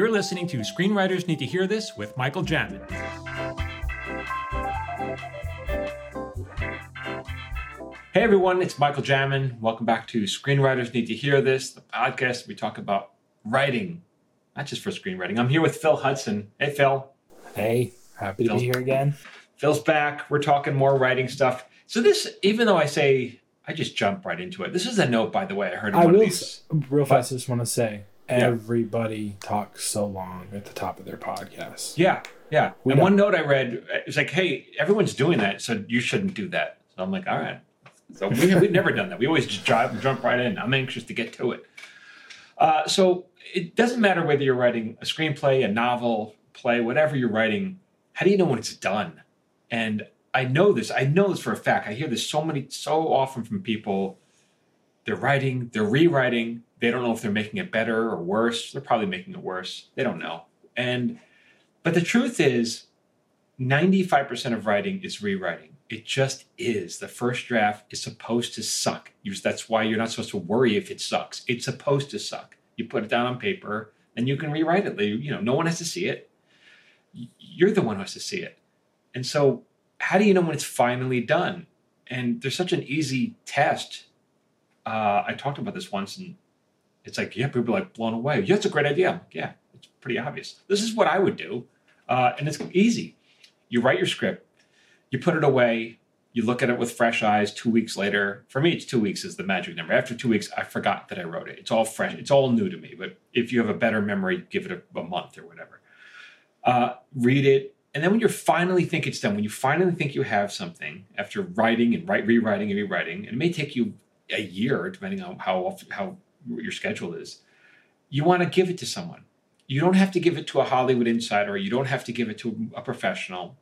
You're listening to Screenwriters Need to Hear This with Michael Jamin. Hey everyone, it's Michael Jamin. Welcome back to Screenwriters Need to Hear This, the podcast we talk about writing, not just for screenwriting. I'm here with Phil Hudson. Hey Phil. Hey, happy to Phil's, be here again. Phil's back. We're talking more writing stuff. So this, even though I say I just jump right into it. This is a note, by the way. I heard. I will these, real fast. I just want to say everybody yeah. talks so long at the top of their podcast. Yeah, yeah. We and don't. one note I read is like, "Hey, everyone's doing that, so you shouldn't do that." So I'm like, "All right." So we, we've never done that. We always just drive, jump right in. I'm anxious to get to it. Uh, so it doesn't matter whether you're writing a screenplay, a novel, play, whatever you're writing. How do you know when it's done? And I know this. I know this for a fact. I hear this so many, so often from people. They're writing, they're rewriting. They don't know if they're making it better or worse. They're probably making it worse. They don't know. And, but the truth is, 95% of writing is rewriting. It just is. The first draft is supposed to suck. That's why you're not supposed to worry if it sucks. It's supposed to suck. You put it down on paper, and you can rewrite it. You know, no one has to see it. You're the one who has to see it. And so how do you know when it's finally done? And there's such an easy test. Uh, I talked about this once, and it's like, yeah, people are like blown away. Yeah, it's a great idea. Like, yeah, it's pretty obvious. This is what I would do, uh, and it's easy. You write your script, you put it away, you look at it with fresh eyes. Two weeks later, for me, it's two weeks is the magic number. After two weeks, I forgot that I wrote it. It's all fresh. It's all new to me. But if you have a better memory, give it a, a month or whatever. Uh, read it, and then when you finally think it's done, when you finally think you have something after writing and write, rewriting and rewriting, and it may take you a year depending on how often, how your schedule is, you want to give it to someone. You don't have to give it to a Hollywood insider. You don't have to give it to a professional.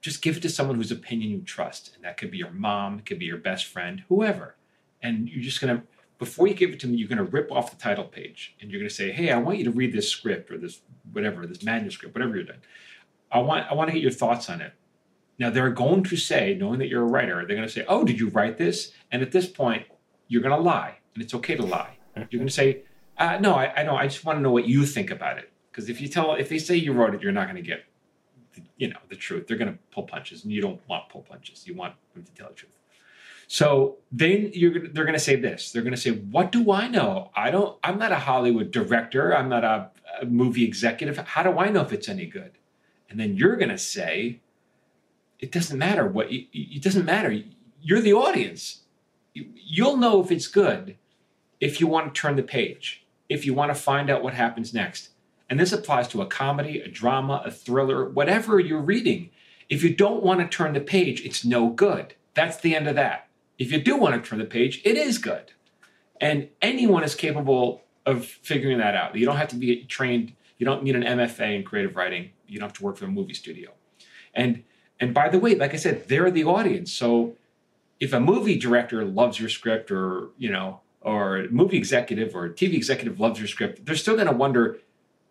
Just give it to someone whose opinion you trust, and that could be your mom, it could be your best friend, whoever. And you're just gonna before you give it to them, you're gonna rip off the title page, and you're gonna say, "Hey, I want you to read this script or this whatever, this manuscript, whatever you're doing." I want I want to get your thoughts on it. Now they're going to say, knowing that you're a writer, they're going to say, "Oh, did you write this?" And at this point, you're going to lie, and it's okay to lie. You're going to say, uh, "No, I, I know. I just want to know what you think about it." Because if you tell, if they say you wrote it, you're not going to get, the, you know, the truth. They're going to pull punches, and you don't want pull punches. You want them to tell the truth. So then you're they're going to say this. They're going to say, "What do I know? I don't. I'm not a Hollywood director. I'm not a, a movie executive. How do I know if it's any good?" And then you're going to say, it doesn't matter what, it doesn't matter. You're the audience. You'll know if it's good if you want to turn the page, if you want to find out what happens next. And this applies to a comedy, a drama, a thriller, whatever you're reading. If you don't want to turn the page, it's no good. That's the end of that. If you do want to turn the page, it is good. And anyone is capable of figuring that out. You don't have to be trained, you don't need an MFA in creative writing you don't have to work for a movie studio. And and by the way, like I said, they're the audience. So if a movie director loves your script or, you know, or a movie executive or TV executive loves your script, they're still going to wonder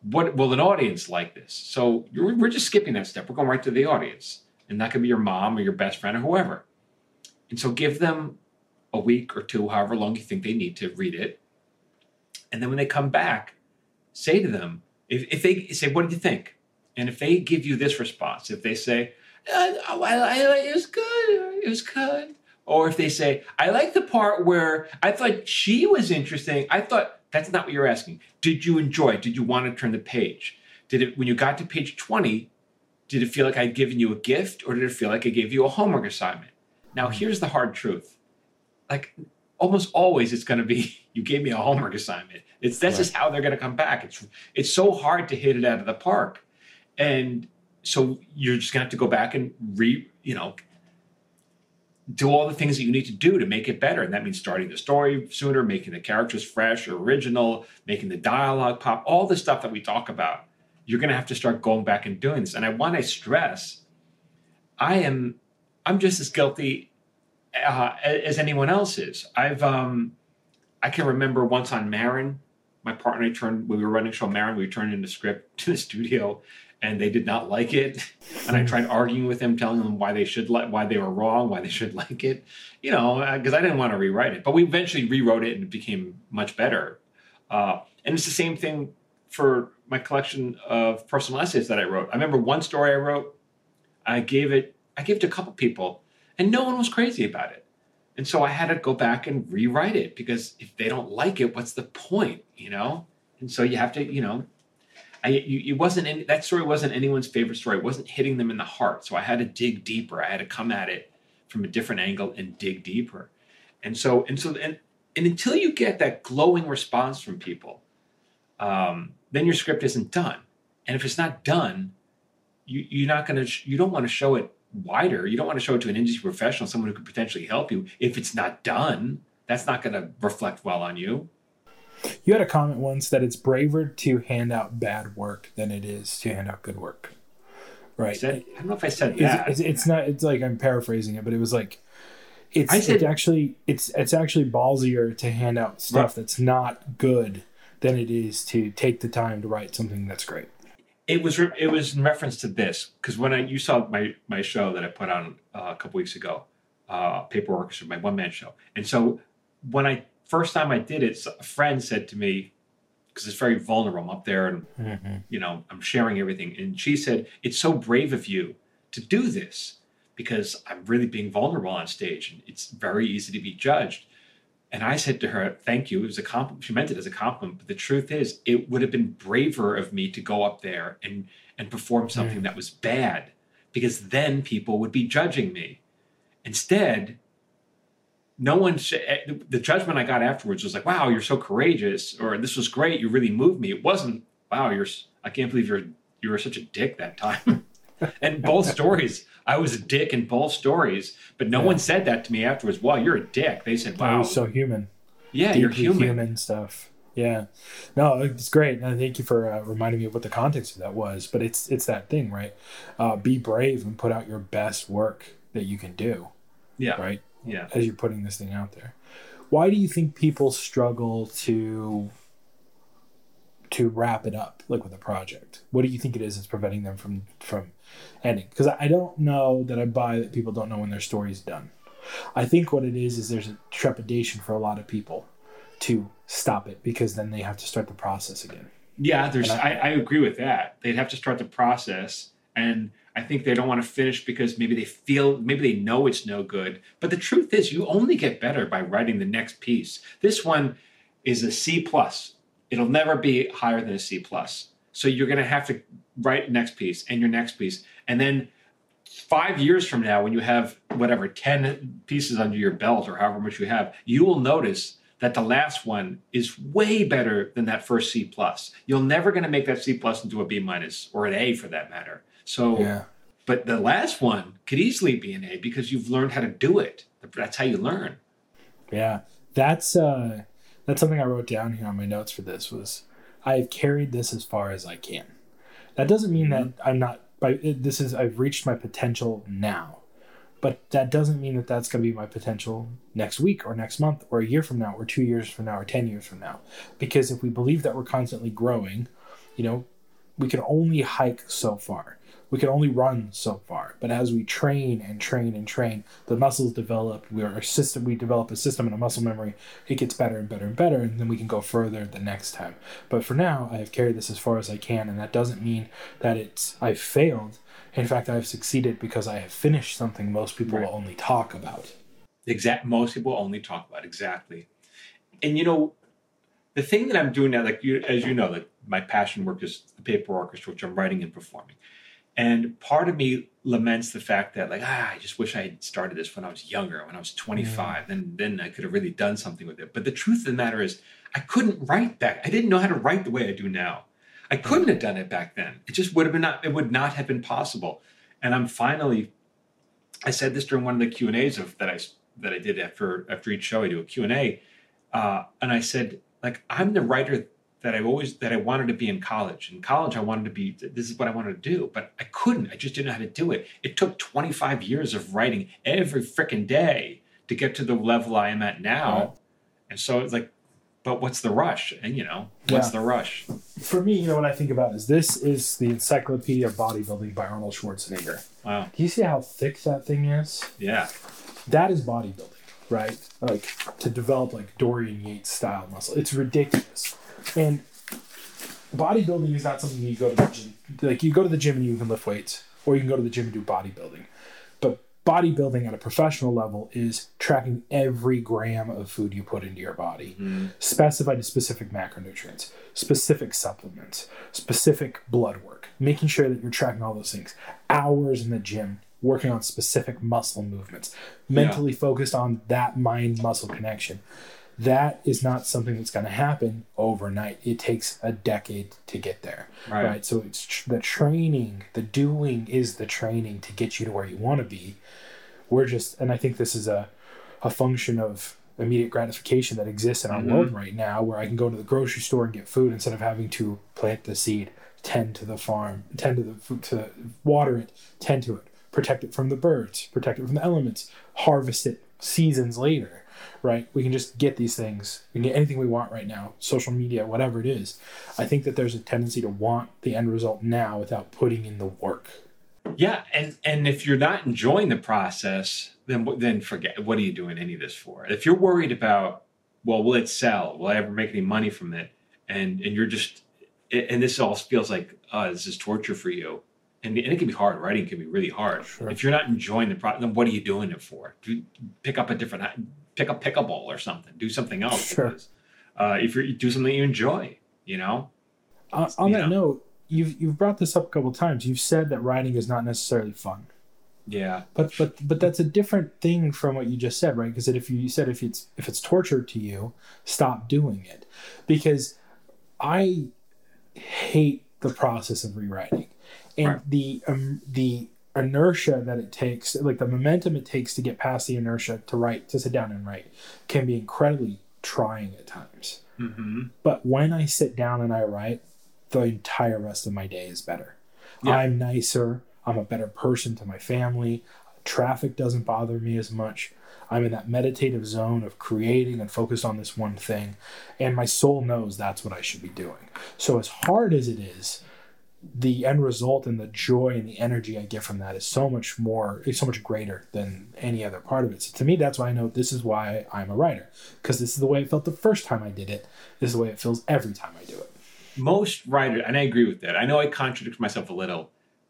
what will an audience like this? So we're just skipping that step. We're going right to the audience. And that could be your mom or your best friend or whoever. And so give them a week or two, however long you think they need to read it. And then when they come back, say to them, if, if they say, What did you think? And if they give you this response, if they say, uh, oh, I, I, it was good, it was good, or if they say, I like the part where I thought she was interesting, I thought that's not what you're asking. Did you enjoy it? Did you want to turn the page? Did it, when you got to page 20, did it feel like I'd given you a gift or did it feel like I gave you a homework assignment? Now, mm-hmm. here's the hard truth. Like, almost always it's going to be you gave me a homework assignment. It's that's right. just how they're going to come back. It's it's so hard to hit it out of the park. And so you're just gonna have to go back and re, you know, do all the things that you need to do to make it better. And that means starting the story sooner, making the characters fresh or original, making the dialogue pop, all the stuff that we talk about. You're gonna have to start going back and doing this. And I want to stress, I am, I'm just as guilty uh, as anyone else is. I've, um, I can remember once on Maron, my partner I turned, we were running show Maron, we turned in the script to the studio and they did not like it. And I tried arguing with them, telling them why they should like, why they were wrong, why they should like it, you know, because I didn't want to rewrite it. But we eventually rewrote it and it became much better. Uh, and it's the same thing for my collection of personal essays that I wrote. I remember one story I wrote. I gave it. I gave it to a couple people, and no one was crazy about it. And so I had to go back and rewrite it because if they don't like it, what's the point, you know? And so you have to, you know, I you, it wasn't any, that story wasn't anyone's favorite story. It wasn't hitting them in the heart. So I had to dig deeper. I had to come at it from a different angle and dig deeper. And so and so and and until you get that glowing response from people, um, then your script isn't done. And if it's not done, you, you're not going to, you don't want to show it wider. You don't want to show it to an industry professional, someone who could potentially help you. If it's not done, that's not going to reflect well on you. You had a comment once that it's braver to hand out bad work than it is to hand out good work. Right. I, said, I don't know if I said that. It's, it's, not. It's like I'm paraphrasing it, but it was like it's, said, it's actually it's it's actually ballsier to hand out stuff right. that's not good than it is to take the time to write something that's great. It was re- it was in reference to this because when I you saw my my show that I put on uh, a couple weeks ago, uh, Paper Orchestra, my one man show, and so when I first time I did it, a friend said to me because it's very vulnerable. I'm up there and mm-hmm. you know I'm sharing everything, and she said it's so brave of you to do this because I'm really being vulnerable on stage, and it's very easy to be judged. And I said to her, Thank you. It was a compliment. She meant it as a compliment. But the truth is, it would have been braver of me to go up there and, and perform something mm. that was bad because then people would be judging me. Instead, no one, eh, the judgment I got afterwards was like, wow, you're so courageous, or this was great. You really moved me. It wasn't, wow, you're, I can't believe you're, you were such a dick that time. and both stories, I was a dick in both stories, but no yeah. one said that to me afterwards. Wow, you're a dick. They said, "Wow, so human." Yeah, Deeply you're human. Human stuff. Yeah, no, it's great. And thank you for uh, reminding me of what the context of that was. But it's it's that thing, right? Uh, be brave and put out your best work that you can do. Yeah. Right. Yeah. As you're putting this thing out there, why do you think people struggle to to wrap it up, like with a project? What do you think it is that's preventing them from from ending because I don't know that I buy that people don't know when their story's done. I think what it is is there's a trepidation for a lot of people to stop it because then they have to start the process again. Yeah, there's. I, I, I, agree with that. They'd have to start the process, and I think they don't want to finish because maybe they feel, maybe they know it's no good. But the truth is, you only get better by writing the next piece. This one is a C plus. It'll never be higher than a C plus. So you're going to have to write next piece and your next piece. And then five years from now, when you have whatever, 10 pieces under your belt or however much you have, you will notice that the last one is way better than that first C plus. You're never going to make that C plus into a B minus or an A for that matter. So, yeah. but the last one could easily be an A because you've learned how to do it. That's how you learn. Yeah, that's uh, that's something I wrote down here on my notes for this was I've carried this as far as I can. That doesn't mean that mm-hmm. I'm not. By this is I've reached my potential now, but that doesn't mean that that's going to be my potential next week or next month or a year from now or two years from now or ten years from now. Because if we believe that we're constantly growing, you know, we can only hike so far we can only run so far. But as we train and train and train, the muscles develop. We are a system. We develop a system and a muscle memory. It gets better and better and better, and then we can go further the next time. But for now, I have carried this as far as I can, and that doesn't mean that it's I've failed. In fact, I've succeeded because I have finished something most people right. will only talk about. Exact. Most people only talk about exactly. And you know, the thing that I'm doing now, like you, as you know, like my passion work is the paper orchestra, which I'm writing and performing. And part of me laments the fact that, like, ah, I just wish I had started this when I was younger, when I was 25. Then, then I could have really done something with it. But the truth of the matter is, I couldn't write back. I didn't know how to write the way I do now. I couldn't have done it back then. It just would have been not. It would not have been possible. And I'm finally. I said this during one of the Q and A's of that I that I did after after each show. I do a Q and A, uh, and I said, like, I'm the writer that I always that I wanted to be in college. In college, I wanted to be. This is what I wanted to do, but I couldn't. I just didn't know how to do it. It took 25 years of writing every freaking day to get to the level I am at now. Right. And so it's like, but what's the rush? And you know, what's yeah. the rush? For me, you know, what I think about is this is the Encyclopedia of Bodybuilding by Arnold Schwarzenegger. Wow. Do you see how thick that thing is? Yeah. That is bodybuilding, right? Like to develop like Dorian Yates style muscle. It's ridiculous and bodybuilding is not something you go to the gym. Like you go to the gym and you can lift weights, or you can go to the gym and do bodybuilding. But bodybuilding at a professional level is tracking every gram of food you put into your body, mm-hmm. specified to specific macronutrients, specific supplements, specific blood work, making sure that you're tracking all those things. Hours in the gym working on specific muscle movements, mentally focused on that mind muscle connection that is not something that's going to happen overnight. It takes a decade to get there. Right. So it's tr- the training, the doing is the training to get you to where you want to be. We're just, and I think this is a, a function of immediate gratification that exists in our Mhm. world right now, where I can go to the grocery store and get food instead of having to plant the seed, tend to the farm, tend to the food, to water it, tend to it, protect it from the birds, protect it from the elements, harvest it seasons later right? We can just get these things. We can get anything we want right now, social media, whatever it is. I think that there's a tendency to want the end result now without putting in the work. Yeah, and and if you're not enjoying the process, then then forget. What are you doing any of this for? If you're worried about, well, will it sell? Will I ever make any money from it? And and you're just, and this all feels like, uh, this is torture for you. And, and it can be hard. Writing can be really hard. Sure. If you're not enjoying the process, then what are you doing it for? Do, pick up a different, pick up pickleball or something. Do something else. Sure. Uh, if you do something you enjoy, you know. Uh, on that Yeah. note, you've you've brought this up a couple times. You've said that writing is not necessarily fun, Yeah. but but but that's a different thing from what you just said, right? Because if you, you said if it's if it's torture to you, stop doing it, because I hate the process of rewriting and Right. the um, the inertia that it takes, like the momentum it takes to get past the inertia to write to sit down and write, can be incredibly trying at times. hmm But when I sit down and I write, the entire rest of my day is better. Yeah. I'm nicer. I'm a better person to my family. Traffic doesn't bother me as much. I'm in that meditative zone of creating and focused on this one thing. And my soul knows that's what I should be doing. So, as hard as it is, the end result and the joy and the energy I get from that is so much more, is so much greater than any other part of it. So to me, that's why I know this is why I'm a writer because this is the way it felt the first time I did it. This is the way it feels every time I do it. most writers, and I agree with that. I know I contradict myself a little.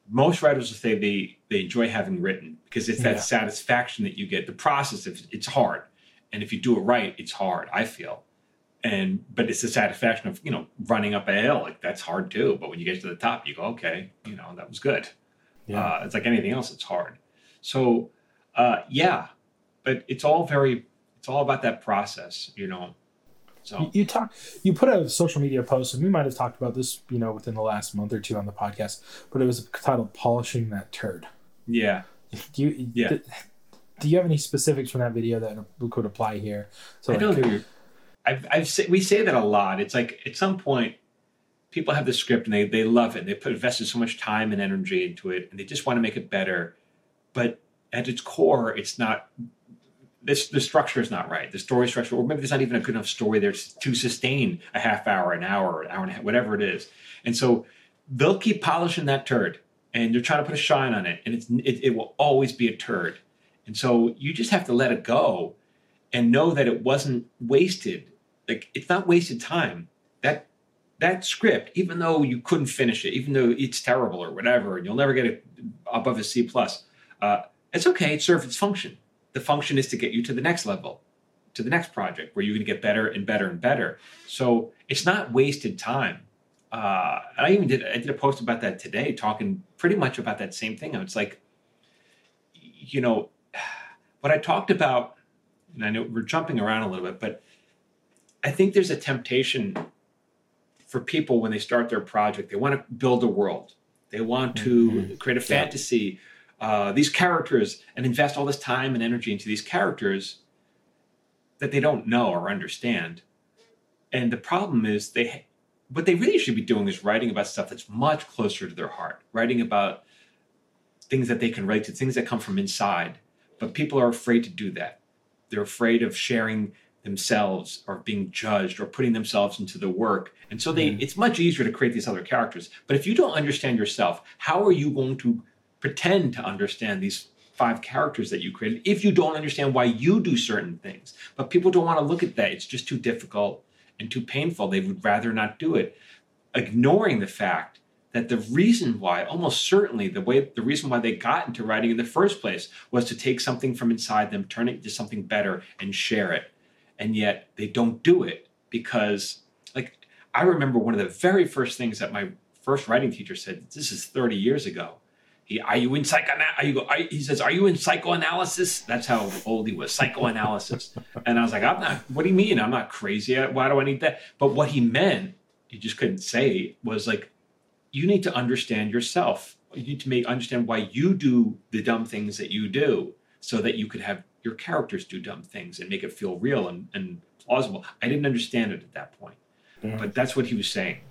Most writers will say they they enjoy having written because it's that Yeah. satisfaction that you get. The process, of, it's hard, and if you do it right, it's hard. I feel, and but it's the satisfaction of you know running up a hill. Like that's hard too. But when you get to the top, you go, okay, you know that was good. Yeah. Uh, it's like anything else; it's hard. So, uh, yeah, but it's all very. It's all about that process, you know. So You, talk, you put out a social media post, and we might have talked about this, you know, within the last month or two on the podcast. But it was titled "Polishing That Turd." yeah, Do you, Yeah. do, do you have any specifics from that video that we could apply here? So I like, that you're. I've, I've say, we say that a lot. It's like at some point, people have the script and they they love it. And They put invested so much time and energy into it, and they just want to make it better. But at its core, it's not. This the structure is not right. The story structure, or maybe there's not even a good enough story there to sustain a half hour, an hour, an hour and a half, whatever it is. And so they'll keep polishing that turd, and they're trying to put a shine on it, and it's it, it will always be a turd. And so you just have to let it go and know that it wasn't wasted. Like it's not wasted time. That that script, even though you couldn't finish it, even though it's terrible or whatever, and you'll never get it above a C plus, uh, it's okay. It served its function. The function is to get you to the next level, to the next project where you're going to get better and better and better. So it's not wasted time. Uh, and I even did I did a post about that today, talking pretty much about that same thing. It's like, you know, what I talked about, and I know we're jumping around a little bit, but I think there's a temptation for people when they start their project. They want to build a world. They want to Mhm. create a Yeah. fantasy, uh, these characters, and invest all this time and energy into these characters that they don't know or understand. And the problem is they what they really should be doing is writing about stuff that's much closer to their heart, writing about things that they can relate to, things that come from inside. But people are afraid to do that. They're afraid of sharing themselves or being judged or putting themselves into the work. And so they Mhm. it's much easier to create these other characters. But if you don't understand yourself, how are you going to pretend to understand these five characters that you created if you don't understand why you do certain things? But people don't want to look at that. It's just too difficult and too painful. They would rather not do it. ignoring the fact that the reason why, almost certainly, the way the reason why they got into writing in the first place was to take something from inside them, turn it into something better, and share it. And yet they don't do it because, like, I remember one of the very first things that my first writing teacher said. This is 30 years ago. He, are you in psychoanalysis? He says, "Are you in psychoanalysis?" That's how old he was. Psychoanalysis, and I was like, "I'm not. What do you mean? I'm not crazy. Why do I need that?" But what he meant, he just couldn't say, was like, you need to understand yourself. You need to make understand why you do the dumb things that you do, so that you could have your characters do dumb things and make it feel real and, and plausible. I didn't understand it at that point, yeah. but that's what he was saying.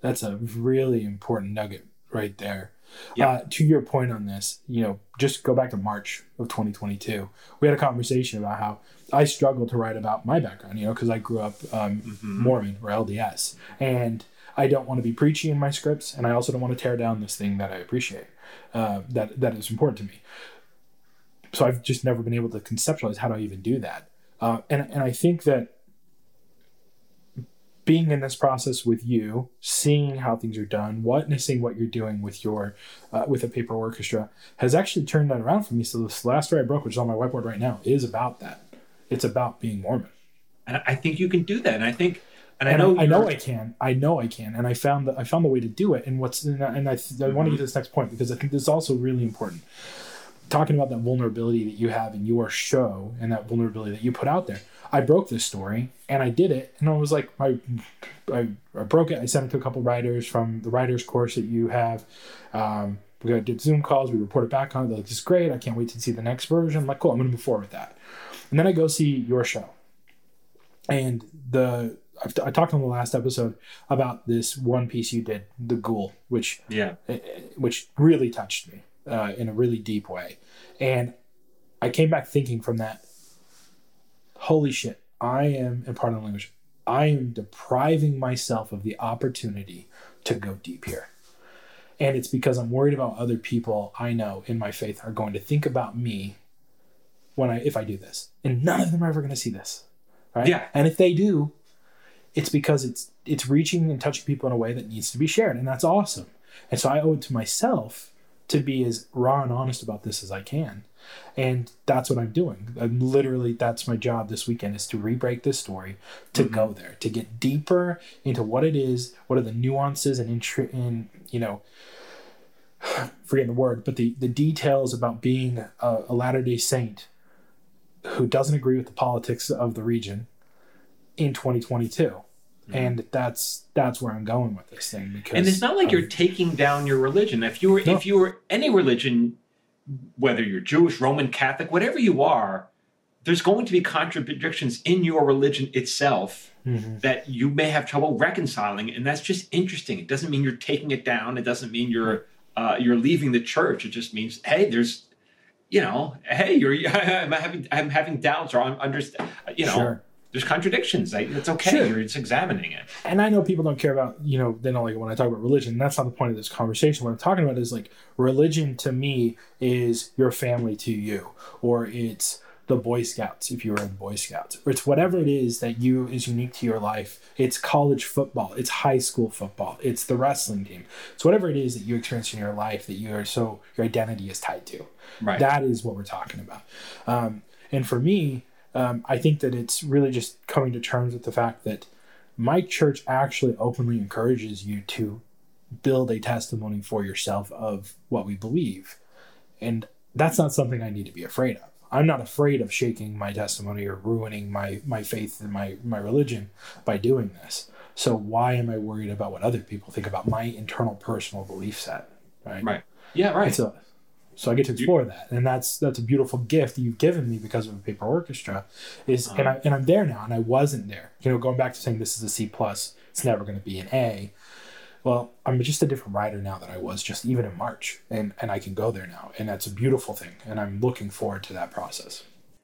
That's a really important nugget right there. Yeah. Uh, to your point on this, you know, just go back to March of 2022. We had a conversation about how I struggled to write about my background, you know, because I grew up um, mm-hmm. Mormon or LDS, and I don't want to be preachy in my scripts, and I also don't want to tear down this thing that I appreciate, uh, that that is important to me. So I've just never been able to conceptualize how do I even do that, uh, and and I think that being in this process with you, seeing how things are done, witnessing what you're doing with your uh, with a paper orchestra, has actually turned that around for me. So this last story I broke, which is on my whiteboard right now, is about that. It's about being Mormon. And I think you can do that. And I think and, and I know I, I, know I can. I know I can, and I found that I found the way to do it. And what's and I, and I, mm-hmm. Want to get to this next point because I think this is also really important. Talking about that vulnerability that you have in your show and that vulnerability that you put out there. I broke this story and I did it, and I was like, I, I, I broke it. I sent it to a couple writers from the writers course that you have. Um, we did Zoom calls. We reported back on it. They're like, this is great. I can't wait to see the next version. I'm like, cool. I'm going to move forward with that. And then I go see your show, and the I've, I talked on the last episode about this one piece you did, the Ghoul, which yeah, eh, eh, which really touched me uh, in a really deep way, and I came back thinking from that. Holy shit! I am, and part of the language, I am depriving myself of the opportunity to go deep here. And it's because I'm worried about other people I know in my faith are going to think about me when I if I do this. And none of them are ever going to see this. Right? Yeah. And if they do, it's because it's it's reaching and touching people in a way that needs to be shared and that's awesome and so i owe it to myself to be as raw and honest about this as i can. And that's what i'm doing. I'm literally that's my job this weekend is to re-break this story to mm-hmm. go there to get deeper into what it is what are the nuances and in, in you know forgetting the word but the the details about being a, a latter day saint who doesn't agree with the politics of the region in 2022 Mm-hmm. And that's that's where I'm going with this thing because And it's not like of, you're taking down your religion. If you were no. if you were any religion, whether you're Jewish, Roman Catholic, whatever you are, there's going to be contradictions in your religion itself mm-hmm. that you may have trouble reconciling, and that's just interesting. It doesn't mean you're taking it down. It doesn't mean you're uh, you're leaving the church. It just means hey, there's you know, hey, you're I'm having I'm having doubts or I'm understand you know. Sure there's contradictions. It's okay. Sure. You're just examining it. And I know people don't care about, you know, they don't like it when I talk about religion. That's not the point of this conversation. What I'm talking about is like religion to me is your family to you, or it's the Boy Scouts if you were in Boy Scouts, or it's whatever it is that you is unique to your life. It's college football, it's high school football, it's the wrestling team. It's whatever it is that you experience in your life that you are so your identity is tied to. Right. That is what we're talking about. Um, and for me, um, I think that it's really just coming to terms with the fact that my church actually openly encourages you to build a testimony for yourself of what we believe. And that's not something I need to be afraid of. I'm not afraid of shaking my testimony or ruining my, my faith and my, my religion by doing this. So why am I worried about what other people think about my internal personal belief set? Right. Right. Yeah. Right. So so I get to explore you, that, and that's that's a beautiful gift you've given me because of a paper orchestra. Is uh-huh. and I and I'm there now, and I wasn't there. You know, going back to saying this is a C plus, it's never going to be an A. Well, I'm just a different writer now than I was just even in March, and and I can go there now, and that's a beautiful thing, and I'm looking forward to that process.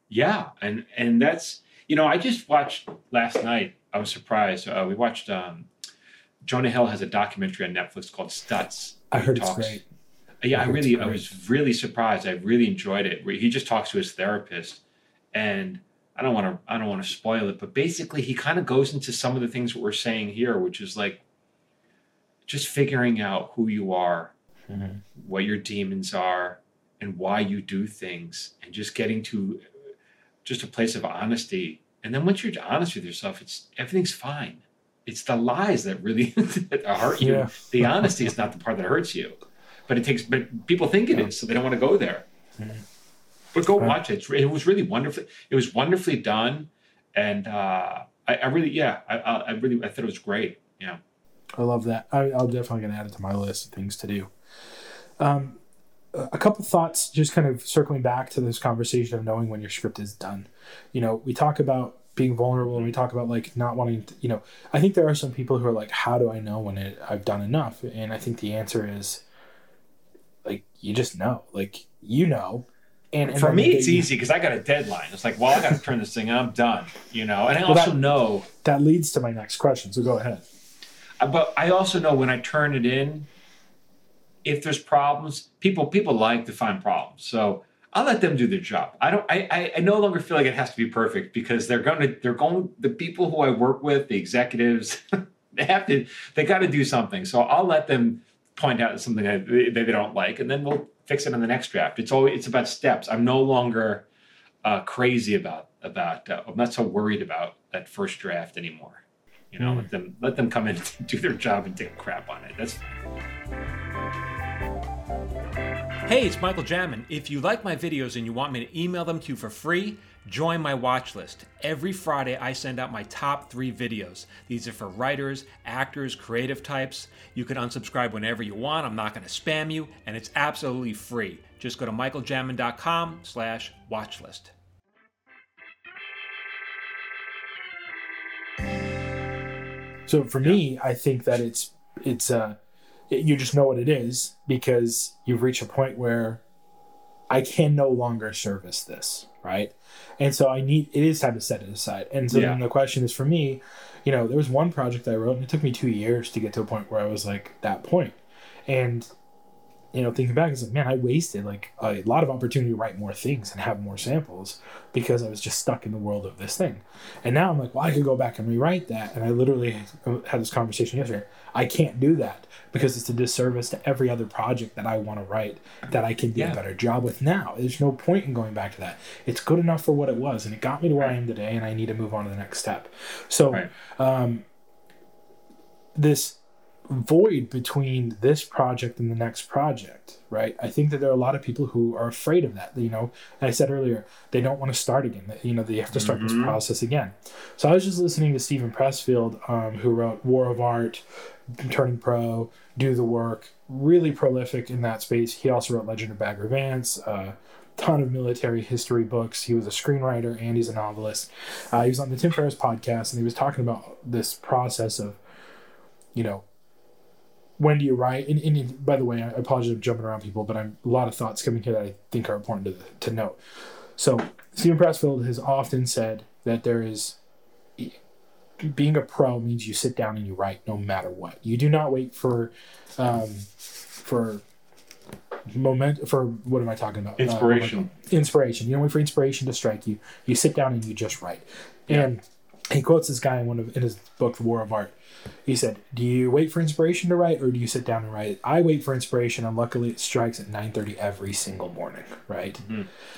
Yeah, and and that's you know I just watched last night. I was surprised. Uh, we watched. Um, Jonah Hill has a documentary on Netflix called Stutz. I heard it's great yeah, I really, I was really surprised. I really enjoyed it. He just talks to his therapist, and I don't want to, I don't want to spoil it, but basically, he kind of goes into some of the things that we're saying here, which is like, just figuring out who you are, Mhm. what your demons are, and why you do things, and just getting to just a place of honesty. And then once you're honest with yourself, it's everything's fine. It's the lies that really that hurt you. Yeah. The honesty is not the part that hurts you. But it takes. But people think it is, so they don't want to go there. But go watch it. It was really wonderful. It was wonderfully done, and uh, I, I really, yeah, I, I I really, I thought it was great. Yeah. I love that. I, I'll definitely gonna add it to my list of things to do. Um, a a couple thoughts, just kind of circling back to this conversation of knowing when your script is done. You know, we talk about being vulnerable, and we talk about like not wanting. To, you know, I think there are some people who are like, "How do I know when it, I've done enough?" And I think the answer is, like, you just know. Like, you know. And, and For me, it's you- easy because I got a deadline. It's like, well, I got to turn this thing. I'm done. You know, and I Well, also that- know, That leads to my next question. So go ahead. uh, but I also know when I turn it in, if there's problems, people people like to find problems. So I'll let them do their job. I don't. I, I I no longer feel like it has to be perfect because they're going to they're going the people who I work with, the executives, they have to they got to do something. So I'll let them point out something that they, they don't like, and then we'll fix it in the next draft. It's always it's about steps. I'm no longer uh, crazy about about. Uh, I'm not so worried about that first draft anymore. You know, Mm. let them let them come in and do their job and take crap on it. That's Hey, it's Michael Jamin. If you like my videos and you want me to email them to you for free, join my watch list. Every Friday, I send out my top three videos. These are for writers, actors, creative types. You can unsubscribe whenever you want. I'm not going to spam you, and it's absolutely free. Just go to michaeljamin.com slash watchlist. So for me, I think that it's it's uh it- you just know what it is because you've reached a point where I can no longer service this, right? And so I need it is time to set it aside. And so Yeah. then the question is for me, you know, there was one project I wrote and it took me two years to get to a point where I was like that point. And you know, thinking back, it's like, man, I wasted like a lot of opportunity to write more things and have more samples because I was just stuck in the world of this thing. And now I'm like, well, I could go back and rewrite that. And I literally had this conversation yesterday. I can't do that because it's a disservice to every other project that I want to write that I can do Yeah. a better job with now. There's no point in going back to that. It's good enough for what it was, and it got me to where I am today, and I need to move on to the next step. So, Right. um, this void between this project and the next project, right? I think that there are a lot of people who are afraid of that. You know, and I said earlier, they don't want to start again. You know, they have to start this Mhm. process again. So I was just listening to Steven Pressfield, um, who wrote War of Art, Turning Pro, Do the Work, really prolific in that space. He also wrote Legend of Bagger Vance, uh, ton of military history books. He was a screenwriter and he's a novelist. Uh, he was on the Tim Ferriss podcast and he was talking about this process of, you know, when do you write? And, and by the way, I apologize for jumping around people, but I'm a lot of thoughts coming here that I think are important to, to note. So Steven Pressfield has often said that there is being a pro means you sit down and you write no matter what. You do not wait for um, for moment for what am I talking about? Uh, Inspiration. inspiration. You don't wait for inspiration to strike you. You sit down and you just write. And he quotes this guy in one of in his book, The War of Art. He said, "Do you wait for inspiration to write, or do you sit down and write it? I wait for inspiration, and luckily it strikes at nine thirty every single morning. Right.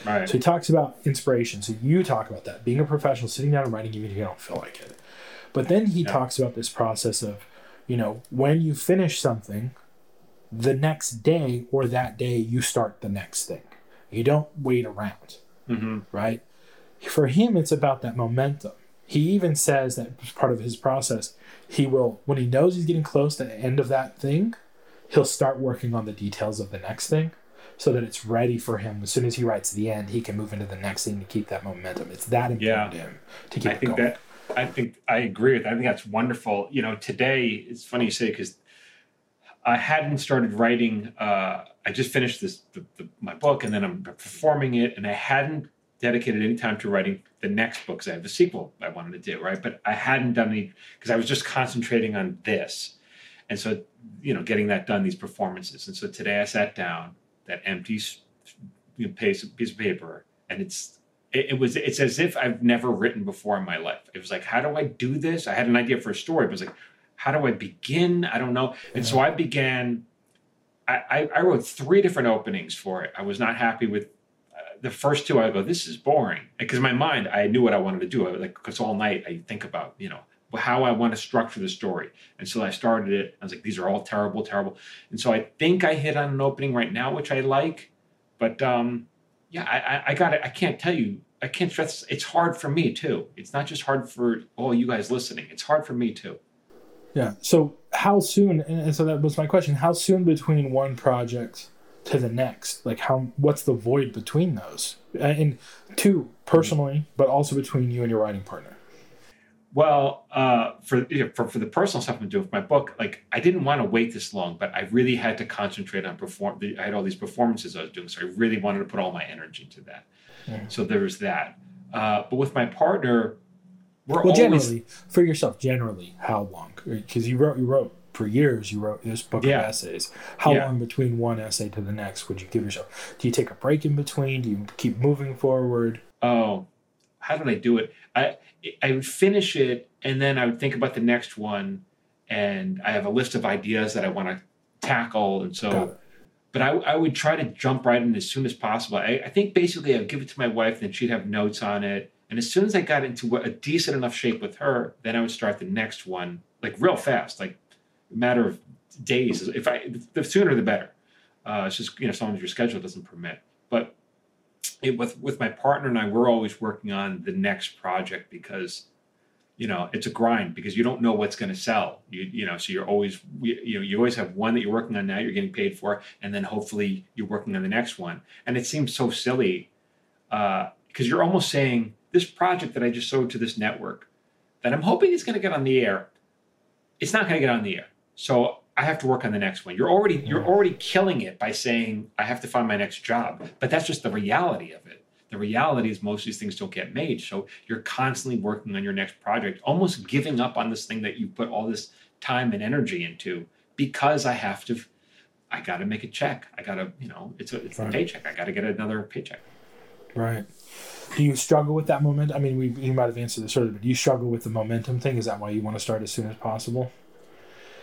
right. So he talks about inspiration. So you talk about that being a professional, sitting down and writing, even if you don't feel like it. But then he Yeah. talks about this process of, you know, when you finish something, the next day or that day you start the next thing. You don't wait around hmm right? For him, it's about that momentum. He even says that as part of his process, he will, when he knows he's getting close to the end of that thing, he'll start working on the details of the next thing so that it's ready for him. As soon as he writes the end, he can move into the next thing to keep that momentum. It's that important Yeah. to him to keep I think going. that I think I agree with. That. I think that's wonderful. You know, today it's funny you say because I hadn't started writing. Uh, I just finished this the, the, my book, and then I'm performing it, and I hadn't dedicated any time to writing the next book because I have a sequel I wanted to do, right? But I hadn't done any because I was just concentrating on this, and so you know, getting that done, these performances, and so today I sat down, that empty you know, piece piece of paper, and it's it, it was it's as if I've never written before in my life. It was like, how do I do this? I had an idea for a story, but it was like, how do I begin? I don't know. And so I began. I, I, I wrote three different openings for it. I was not happy with the first two. I go, this is boring because my mind I knew what I wanted to do. I like, because all night I think about you know how I want to structure the story. And so I started it. I was like, these are all terrible, terrible. And so I think I hit on an opening right now, which I like. But um, yeah, I, I got it. I can't tell you. I can't stress. It's hard for me too. It's not just hard for all you guys listening. It's hard for me too. Yeah. So how soon? And so that was my question. How soon between one project to the next? Like how? What's the void between those? And two, personally, but also between you and your writing partner. Well, uh, for, you know, for for the personal stuff I'm doing with my book, like I didn't want to wait this long, but I really had to concentrate on perform. I had all these performances I was doing, so I really wanted to put all my energy into that. Mm. So there was that. Uh, but with my partner, we're well, always... generally for yourself. Generally, how long? Because you wrote, you wrote for years. You wrote this book yeah. of essays. How yeah. long between one essay to the next would you give yourself? Do you take a break in between? Do you keep moving forward? Oh, how did I do it? I I would finish it and then I would think about the next one, and I have a list of ideas that I want to tackle, and so. But I, I, would try to jump right in as soon as possible. I, I think basically I'd give it to my wife, then she'd have notes on it. And as soon as I got into a decent enough shape with her, then I would start the next one, like real fast, like matter of days. If I, the sooner the better. Uh, it's just you know sometimes your schedule doesn't permit. But it, with with my partner and I, we're always working on the next project because you know it's a grind because you don't know what's going to sell. You you know, so you're always you know you always have one that you're working on now, you're getting paid for, and then hopefully you're working on the next one. And it seems so silly because uh, you're almost saying this project that I just sold to this network that I'm hoping is going to get on the air, it's not going to get on the air. So I have to work on the next one. You're already you're already killing it by saying I have to find my next job. But that's just the reality of it. The reality is most of these things don't get made. So you're constantly working on your next project, almost giving up on this thing that you put all this time and energy into because I have to I got to make a check. I got to, you know, it's a it's right. a paycheck. I got to get another paycheck. Right. Do you struggle with that moment? I mean, we you might have answered this earlier, but do you struggle with the momentum thing? Is that why you want to start as soon as possible?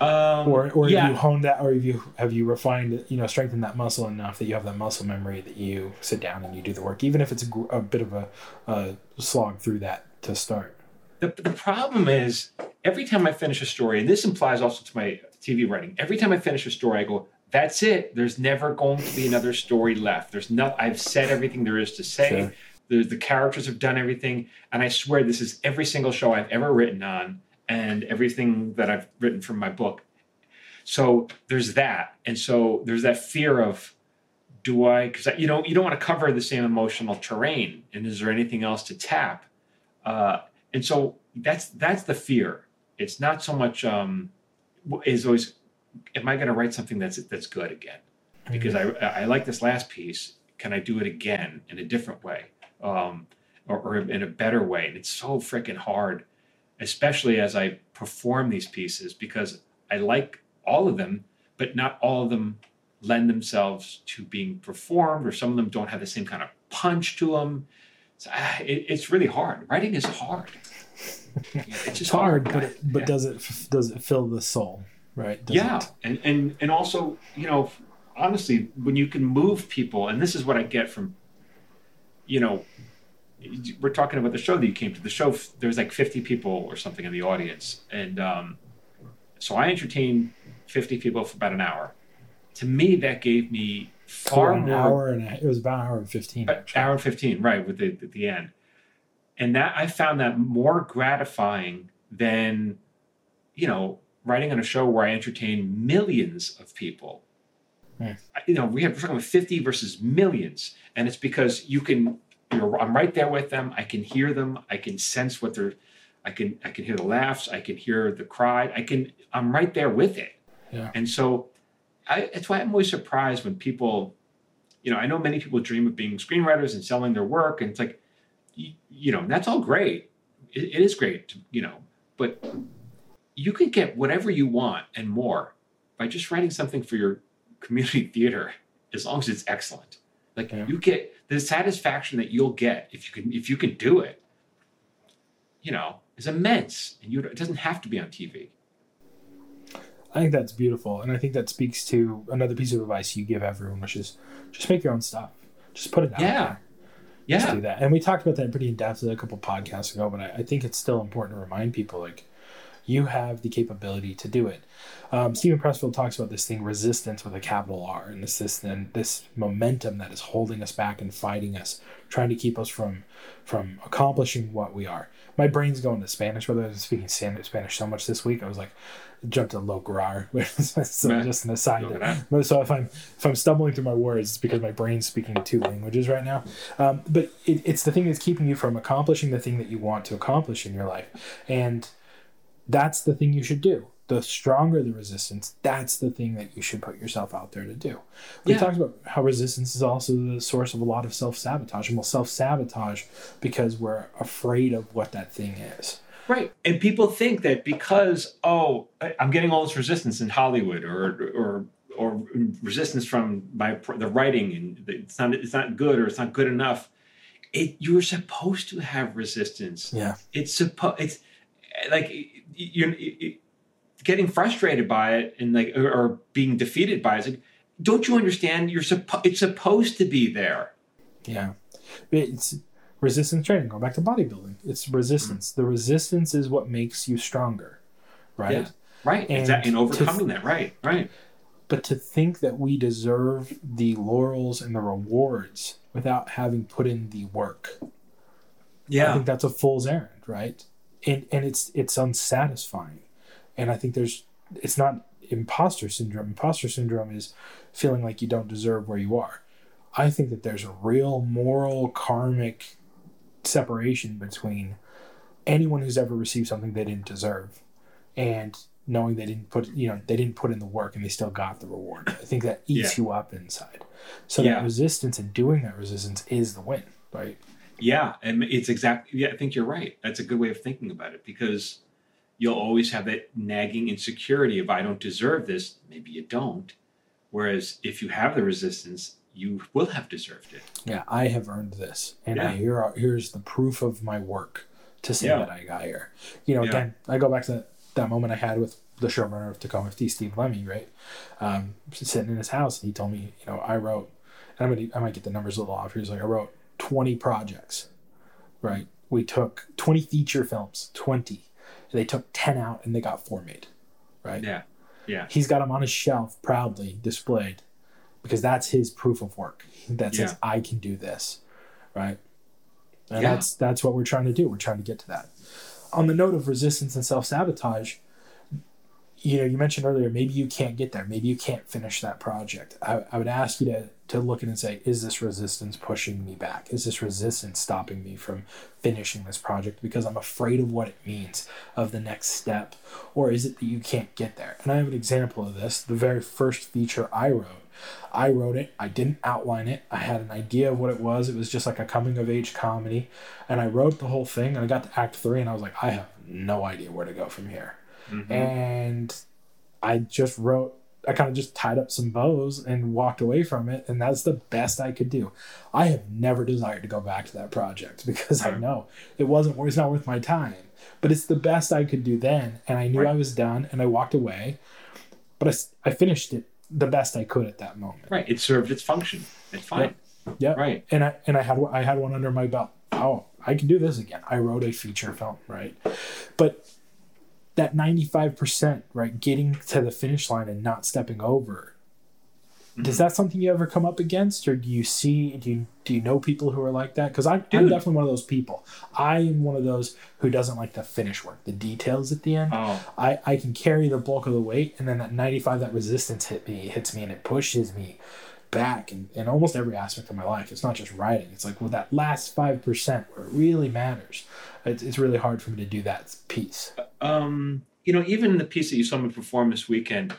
Um, or or yeah. have you honed that, or have you have you refined, you know, strengthened that muscle enough that you have that muscle memory that you sit down and you do the work, even if it's a, a bit of a, a slog through that to start. The, the problem is every time I finish a story, and this implies also to my TV writing. Every time I finish a story, I go, "That's it. There's never going to be another story left. There's not. I've said everything there is to say." Sure. The, the characters have done everything, and I swear this is every single show I've ever written on and everything that I've written from my book. So there's that, and so there's that fear of, do I? Because you know you don't want to cover the same emotional terrain, and is there anything else to tap? Uh, and so that's that's the fear. It's not so much um, is always, am I going to write something that's that's good again? Because mm-hmm. I I like this last piece. Can I do it again in a different way, um, or, or in a better way? And it's so freaking hard especially as I perform these pieces, because I like all of them, but not all of them lend themselves to being performed, or some of them don't have the same kind of punch to them. So, uh, it, it's really hard. Writing is hard. it's just hard, hard, but it, but yeah. does it does it fill the soul, right? Does yeah, it... and and and also you know honestly when you can move people, and this is what I get from you know we're talking about the show that you came to. The show there's like 50 people or something in the audience, and um, so I entertained 50 people for about an hour. To me, that gave me far an more. Hour and a, it was about an hour and 15. Hour and 15, right? With the at the end, and that I found that more gratifying than, you know, writing on a show where I entertain millions of people. You know, we have we're talking about 50 versus millions, and it's because you can you're, I'm right there with them. I can hear them. I can sense what they're. I can I can hear the laughs. I can hear the cry. I can. I'm right there with it. Yeah. And so, I, that's why I'm always surprised when people, you know, I know many people dream of being screenwriters and selling their work, and it's like, you, you know, that's all great. it, it is great, to, you know, but you can get whatever you want and more by just writing something for your community theater, as long as it's excellent. Like yeah. you get the satisfaction that you'll get if you can if you can do it, you know, is immense. And you it doesn't have to be on TV. I think that's beautiful, and I think that speaks to another piece of advice you give everyone, which is just make your own stuff. Just put it out Yeah. there. Just Yeah. do that. And we talked about that pretty in depth a couple podcasts ago, but I, I think it's still important to remind people like you have the capability to do it. Um, Steven Pressfield talks about this thing, resistance with a capital R, and this this and this momentum that is holding us back and fighting us, trying to keep us from from accomplishing what we are. My brain's going to Spanish, whether I was speaking Spanish so much this week, I was like jumped to lograr. so Yeah. just an aside. That. So if I'm if I'm stumbling through my words, it's because my brain's speaking two languages right now. Um, but it, it's the thing that's keeping you from accomplishing the thing that you want to accomplish in your life, and that's the thing you should do. The stronger the resistance, that's the thing that you should put yourself out there to do. We Yeah. talked about how resistance is also the source of a lot of self sabotage, and we'll self sabotage because we're afraid of what that thing is. Right. And people think that because oh, I- I'm getting all this resistance in Hollywood or or or resistance from my the writing and it's not it's not good or it's not good enough. It you're supposed to have resistance. Yeah, It's supposed it's like you're, you getting frustrated by it and like or, or being defeated by it. Like, don't you understand? You're supposed it's supposed to be there. yeah. It's resistance training. Going back to bodybuilding, it's resistance. Mm. The resistance is what makes you stronger, right? Yeah. Right. And exactly. And overcoming that. Right. Right. But to think that we deserve the laurels and the rewards without having put in the work, Yeah. I think that's a fool's errand, right? And and it's it's unsatisfying. And I think there's it's not imposter syndrome. Imposter syndrome is feeling like you don't deserve where you are. I think that there's a real moral karmic separation between anyone who's ever received something they didn't deserve and knowing they didn't put you know they didn't put in the work and they still got the reward. I think that eats you up inside. So Yeah. that resistance and doing that resistance is the win, right? Yeah, and it's exactly. Yeah, I think you're right. That's a good way of thinking about it because you'll always have that nagging insecurity of I don't deserve this. Maybe you don't. Whereas if you have the resistance, you will have deserved it. yeah, I have earned this, and I Yeah. here are, here's the proof of my work to say Yeah. that I got here. You know, Yeah. again, I go back to that, that moment I had with the showrunner of Tacoma FD, Steve Lemme, right? Um, sitting in his house, and he told me, you know, I wrote, and I'm gonna, I might get the numbers a little off. He was like, I wrote 20 projects, right? We took 20 feature films, 20. They took 10 out, and they got four made, right? Yeah, yeah, he's got them on his shelf proudly displayed because that's his proof of work that says Yeah. i can do this right and Yeah. that's that's what we're trying to do we're trying to get to that on the note of resistance and self-sabotage you know you mentioned earlier maybe you can't get there maybe you can't finish that project i, I would ask you to to look at and say is this resistance pushing me back? Is this resistance stopping me from finishing this project? Because i'm afraid of what it means of the next step or is it that you can't get there? And i have an example of this. The very first feature i wrote i wrote it. I didn't outline it. I had an idea of what it was. It was just like a coming of age comedy. And i wrote the whole thing and i got to act three and i was like i have no idea where to go from here. Mm-hmm. And I just wrote. I kind of just tied up some bows and walked away from it, and that's the best I could do. I have never desired to go back to that project because I know it wasn't. It's not worth my time. But it's the best I could do then, and I knew Right. I was done, and I walked away. But I, I finished it the best I could at that moment. right. It served its function. It's fine. Yeah. Right. And I and I had I had one under my belt. Oh, I can do this again. I wrote a feature film, right? But that ninety five percent, right, getting to the finish line and not stepping over. Mm-hmm. Is that something you ever come up against, or do you see? Do you do you know people who are like that? Because I'm, I'm definitely one of those people. I am one of those who doesn't like the finish work, the details at the end. Oh, I, I can carry the bulk of the weight and then that 95 that resistance hit me hits me and it pushes me back in, in almost every aspect of my life it's not just writing it's like well that last 5% where it really matters it's, it's really hard for me to do that piece um, you know, even the piece that you saw me perform this weekend,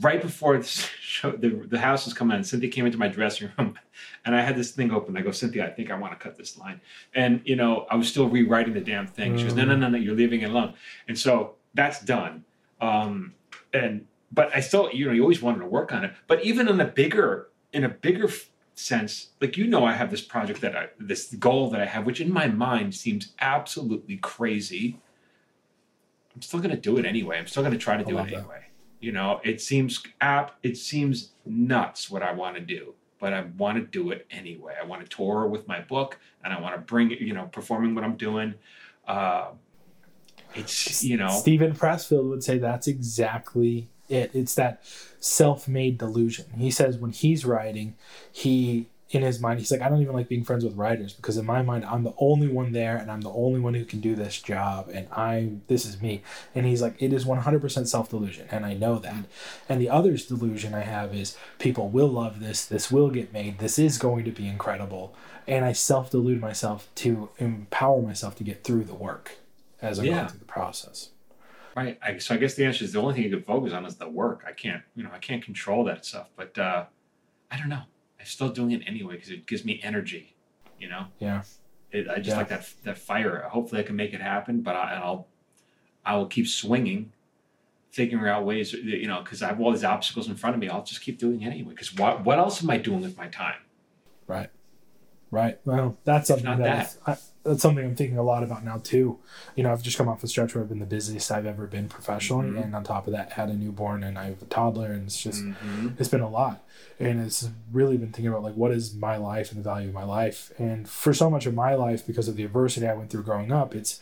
right before the show, the, the house was coming on, Cynthia came into my dressing room, and I had this thing open. I go, Cynthia, I think I want to cut this line, and you know, I was still rewriting the damn thing. She goes, No, no, no, no, you're leaving it alone, and so that's done. Um, and but I still, you know, you always wanted to work on it. But even in a bigger, in a bigger f- sense, like you know, I have this project that I, this goal that I have, which in my mind seems absolutely crazy. I'm still going to do it anyway. I'm still going to try to do it that. anyway. You know, it seems app. It seems nuts what I want to do, but I want to do it anyway. I want to tour with my book, and I want to bring you know performing what I'm doing. Uh, it's you know Steven Pressfield would say that's exactly it. It's that self-made delusion. He says when he's writing, he in his mind he's like I don't even like being friends with writers because in my mind I'm the only one there and I'm the only one who can do this job and I this is me. And he's like it is 100% self-delusion and I know that. And the other's delusion I have is people will love this, this will get made, this is going to be incredible. And I self-delude myself to empower myself to get through the work as I'm Yeah. going through the process. Right. I, so I guess the answer is the only thing you can focus on is the work. I can't, you know, I can't control that stuff. But uh, I don't know. I'm still doing it anyway because it gives me energy. You know, Yeah. it, I just Yeah. like that that fire. Hopefully, I can make it happen. But I, I'll I will keep swinging, figuring out ways. You know, because I have all these obstacles in front of me. I'll just keep doing it anyway. Because what what else am I doing with my time? Right. Right. Well, that's something not that I, that's something I'm thinking a lot about now too. You know, I've just come off a stretch where I've been the busiest I've ever been professionally, Mhm. and on top of that, had a newborn and I have a toddler, and it's just Mhm. it's been a lot, and it's really been thinking about like what is my life and the value of my life, and for so much of my life because of the adversity I went through growing up, it's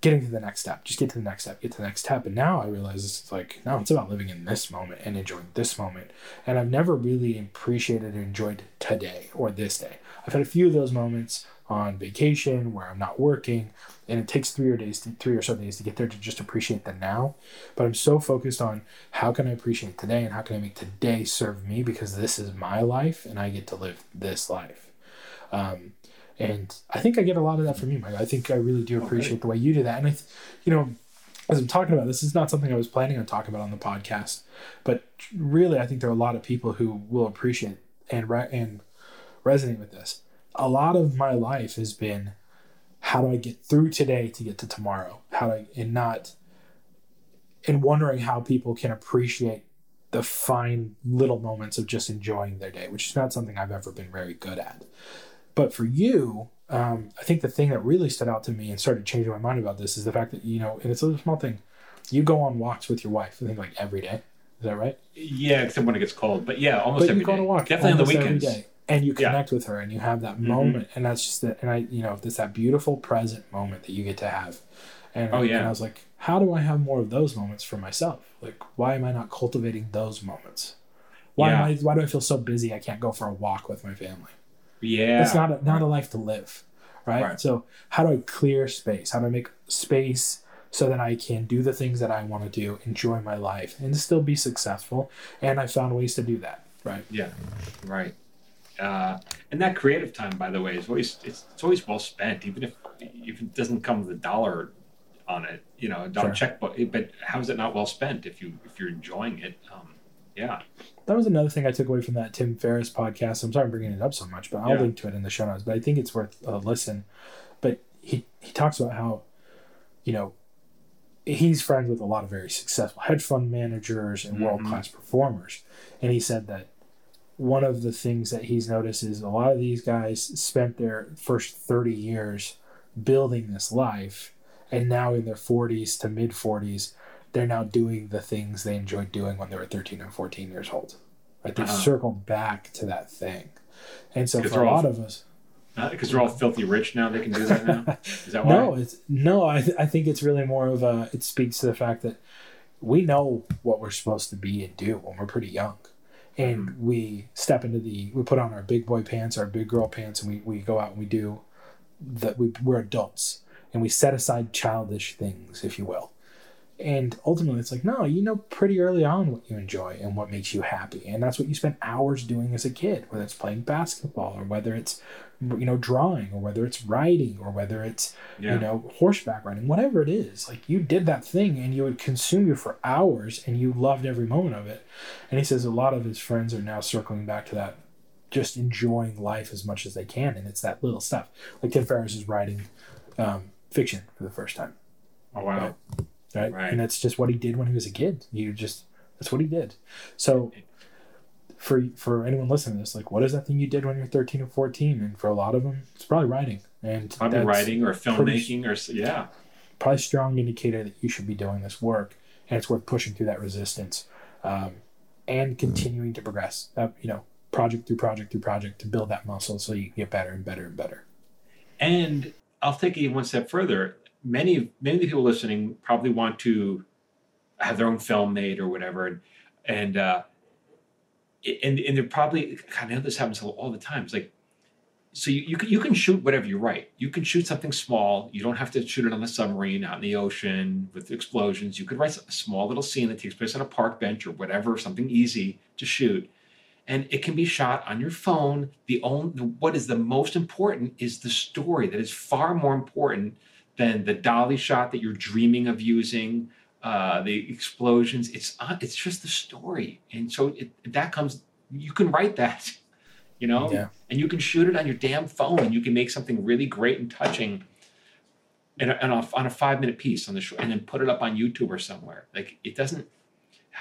getting to the next step. Just get to the next step. Get to the next step. And now I realize it's like no, it's about living in this moment and enjoying this moment. And I've never really appreciated and enjoyed today or this day. I've had a few of those moments on vacation where I'm not working, and it takes three or days, to, three or so days to get there to just appreciate the now. But I'm so focused on how can I appreciate today and how can I make today serve me because this is my life and I get to live this life. Um, and I think I get a lot of that from you, Mike. I think I really do appreciate the way you do that. And I, th- you know, as I'm talking about this, is not something I was planning on talking about on the podcast, but really, I think there are a lot of people who will appreciate and re- and resonate with this. A lot of my life has been how do I get through today to get to tomorrow? How do I and not and wondering how people can appreciate the fine little moments of just enjoying their day, which is not something I've ever been very good at. But for you, um, I think the thing that really stood out to me and started changing my mind about this is the fact that you know, and it's a small thing. You go on walks with your wife. I think like every day. Is that right? Yeah, except when it gets cold. But yeah, almost but every you go on a walk Definitely on the weekends. And you Yeah. connect with her, and you have that mm-hmm. moment, and that's just the, and I, you know, it's that beautiful present moment that you get to have. And, Oh, yeah. and I was like, how do I have more of those moments for myself? Like, why am I not cultivating those moments? Why am I? Why do I feel so busy? I can't go for a walk with my family. Yeah. It's not a, not a life to live, right? Right. So how do I clear space? How do I make space so that I can do the things that I want to do, enjoy my life, and still be successful? And I found ways to do that, right? Yeah, right. Uh, and that creative time, by the way, is always it's, it's always well spent, even if if it doesn't come with a dollar on it, you know, a dollar Sure. checkbook. But how is it not well spent if you if you're enjoying it? Um, yeah, That was another thing I took away from that Tim Ferriss podcast. I'm sorry I'm bringing it up so much, but I'll Yeah. link to it in the show notes. But I think it's worth a listen. But he he talks about how, you know, he's friends with a lot of very successful hedge fund managers and Mhm. world class performers, and he said that one of the things that he's noticed is a lot of these guys spent their first 30 years building this life and now in their 40s to mid 40s they're now doing the things they enjoyed doing when they were 13 and 14 years old right they've Uh-huh. circled back to that thing and so for a all- lot of us because they're all filthy rich now. They can do that now. Is that why? no it's no I, th- I think it's really more of a it speaks to the fact that we know what we're supposed to be and do when we're pretty young and Mm-hmm. we step into the we put on our big boy pants our big girl pants and we, we go out and we do that we, we're adults and we set aside childish things if you will and ultimately it's like no you know pretty early on what you enjoy and what makes you happy and that's what you spend hours doing as a kid whether it's playing basketball or whether it's you know drawing or whether it's writing or whether it's Yeah. you know horseback riding whatever it is like you did that thing and you would consume you for hours and you loved every moment of it and he says a lot of his friends are now circling back to that just enjoying life as much as they can and it's that little stuff like tim ferriss is writing um, fiction for the first time oh wow. Right. Right? Right. And that's just what he did when he was a kid. You just that's what he did. So for for anyone listening to this, like, what is that thing you did when you're 13 or 14? And for a lot of them, it's probably writing. And Probably that's writing or pretty- filmmaking or s- yeah. probably strong indicator that you should be doing this work, and it's worth pushing through that resistance um, and continuing to progress. Uh, you know, project through project through project to build that muscle so you can get better and better and better. And I'll take it one step further. Many many of the people listening probably want to have their own film made or whatever, and and uh, and, and they're probably I know this happens all the time. It's like so you, you can, you can shoot whatever you write. You can shoot something small. You don't have to shoot it on the submarine out in the ocean with explosions. You could write a small little scene that takes place on a park bench or whatever, something easy to shoot and it can be shot on your phone. The only what is the most important is the story. That is far more important than the dolly shot that you're dreaming of using, uh, the explosions. It's uh, it's just the story, and so it, that comes. You can write that, you know, Yeah. and you can shoot it on your damn phone, and you can make something really great and touching. In a, a, on a five minute piece on the show, and then put it up on YouTube or somewhere. Like it doesn't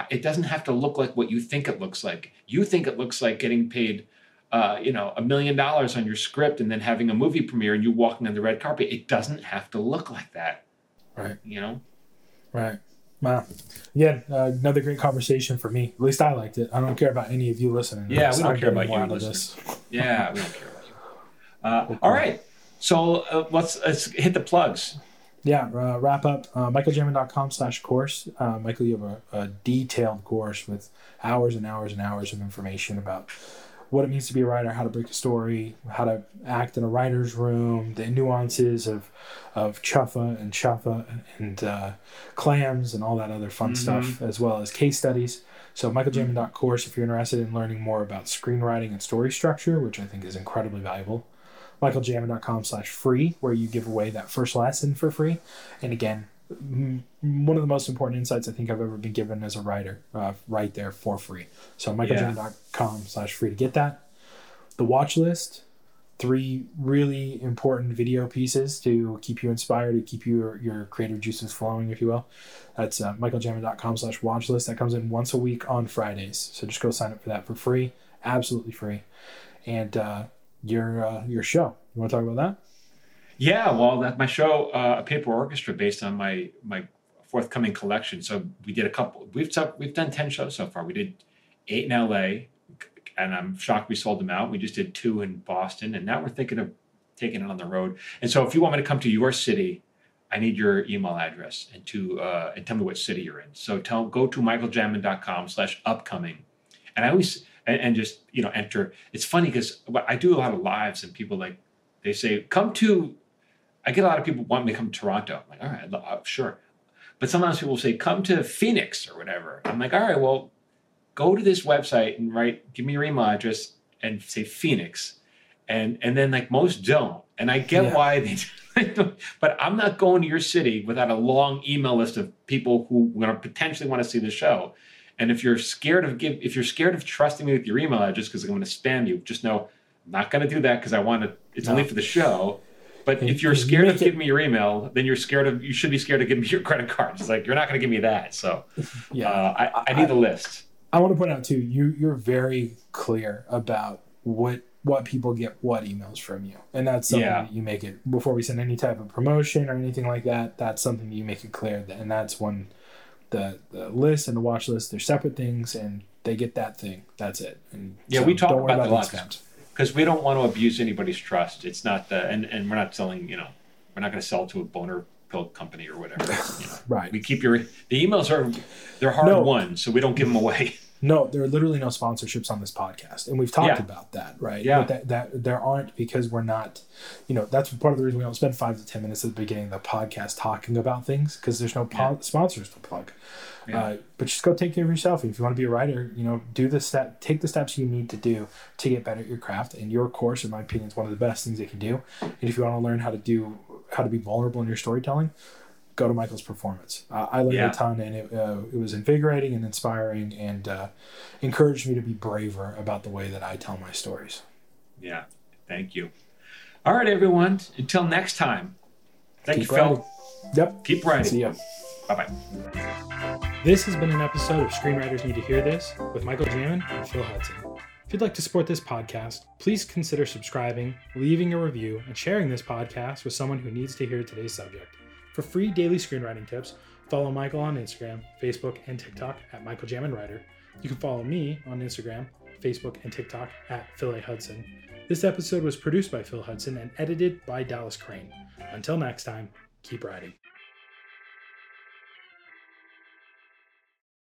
it doesn't have to look like what you think it looks like. You think it looks like getting paid, uh, you know, a million dollars on your script and then having a movie premiere and you walking on the red carpet. It doesn't have to look like that. Right. You know. Right. Wow. Again, uh, another great conversation for me. At least I liked it. I don't care about any of you listening. Yeah, we don't care about you more out of listeners. Yeah, we don't care about you. Uh, all right. So uh, let's let's hit the plugs. yeah, uh, wrap up. Uh, MichaelJamin.com slash course. Uh, Michael, you have a, a detailed course with hours and hours and hours of information about what it means to be a writer, how to break a story, how to act in a writer's room, the nuances of of chuffa and chuffa and uh, clams and all that other fun stuff, as well as case studies. So michaeljamin.course if you're interested in learning more about screenwriting and story structure, which I think is incredibly valuable. michaeljamin.com slash free, where you give away that first lesson for free. And again, one of the most important insights I think I've ever been given as a writer, uh, right there for free. So michaeljamin.com slash free to get that. The watch list, three really important video pieces to keep you inspired, to keep your, your creative juices flowing, if you will. That's uh, michaeljamin.com slash watch list. That comes in once a week on Fridays. So just go sign up for that for free, absolutely free. And uh, your uh, your show. You want to talk about that? Yeah, well, that's my show, uh, a paper orchestra, based on my my forthcoming collection. So we did a couple. We've t- we've done ten shows so far. We did eight in L.A. and I'm shocked we sold them out. We just did two in Boston, and now we're thinking of taking it on the road. And so, if you want me to come to your city, I need your email address and to uh, and tell me what city you're in. So tell go to michaeljamin.com slash upcoming, and I always and, and just you know enter. It's funny because I do a lot of lives, and people like they say come to. I get a lot of people want me to come to Toronto. I'm like, all right, I'd lo- uh, sure. But sometimes people say, come to Phoenix or whatever. I'm like, all right, well, go to this website and write, give me your email address and say Phoenix. And and then like most don't. And I get Yeah. why they, don't. But I'm not going to your city without a long email list of people who are going to potentially want to see the show. And if you're scared of give, if you're scared of trusting me with your email address because I'm going to spam you, just know I'm not going to do that because I want to. It's No. only for the show. But if you're scared of giving me your email, then you're scared of. You should be scared of giving me your credit card. It's like you're not going to give me that. So Yeah. uh, I, I need the list. I want to point out too, you you're very clear about what what people get what emails from you, and that's something Yeah. that you make it before we send any type of promotion or anything like that. That's something that you make it clear, that, and that's one the the list and the watch list they're separate things, and they get that thing. That's it. And Yeah, we talk about that a lot. spammed. Because we don't want to abuse anybody's trust. It's not the and, and we're not selling. You know, we're not going to sell to a boner pill company or whatever. You know. Right. We keep your the emails are they're hard No. won, so we don't give them away. No, there are literally no sponsorships on this podcast, and we've talked Yeah. about that, right? Yeah. That, that there aren't because we're not, you know, that's part of the reason we don't spend five to ten minutes at the beginning of the podcast talking about things because there's no po- sponsors to plug. Yeah. Uh, but just go take care of yourself. If you want to be a writer, you know, do the step, take the steps you need to do to get better at your craft. And your course, in my opinion, is one of the best things they can do. And if you want to learn how to do how to be vulnerable in your storytelling, go to Michael's performance. Uh, I learned Yeah. a ton, and it, uh, it was invigorating and inspiring, and uh, encouraged me to be braver about the way that I tell my stories. Yeah. Thank you. All right, everyone. Until next time. Thank Keep you, Phil. Yep. Keep writing. See ya. Bye bye. This has been an episode of Screenwriters Need to Hear This with Michael Jamin and Phil Hudson. If you'd like to support this podcast, please consider subscribing, leaving a review, and sharing this podcast with someone who needs to hear today's subject. For free daily screenwriting tips, Follow Michael on Instagram, Facebook, and TikTok at Michael Jamin Writer. You can follow me on Instagram, Facebook, and TikTok at Phil A. Hudson. This episode was produced by Phil Hudson and edited by Dallas Crane. Until next time, keep writing.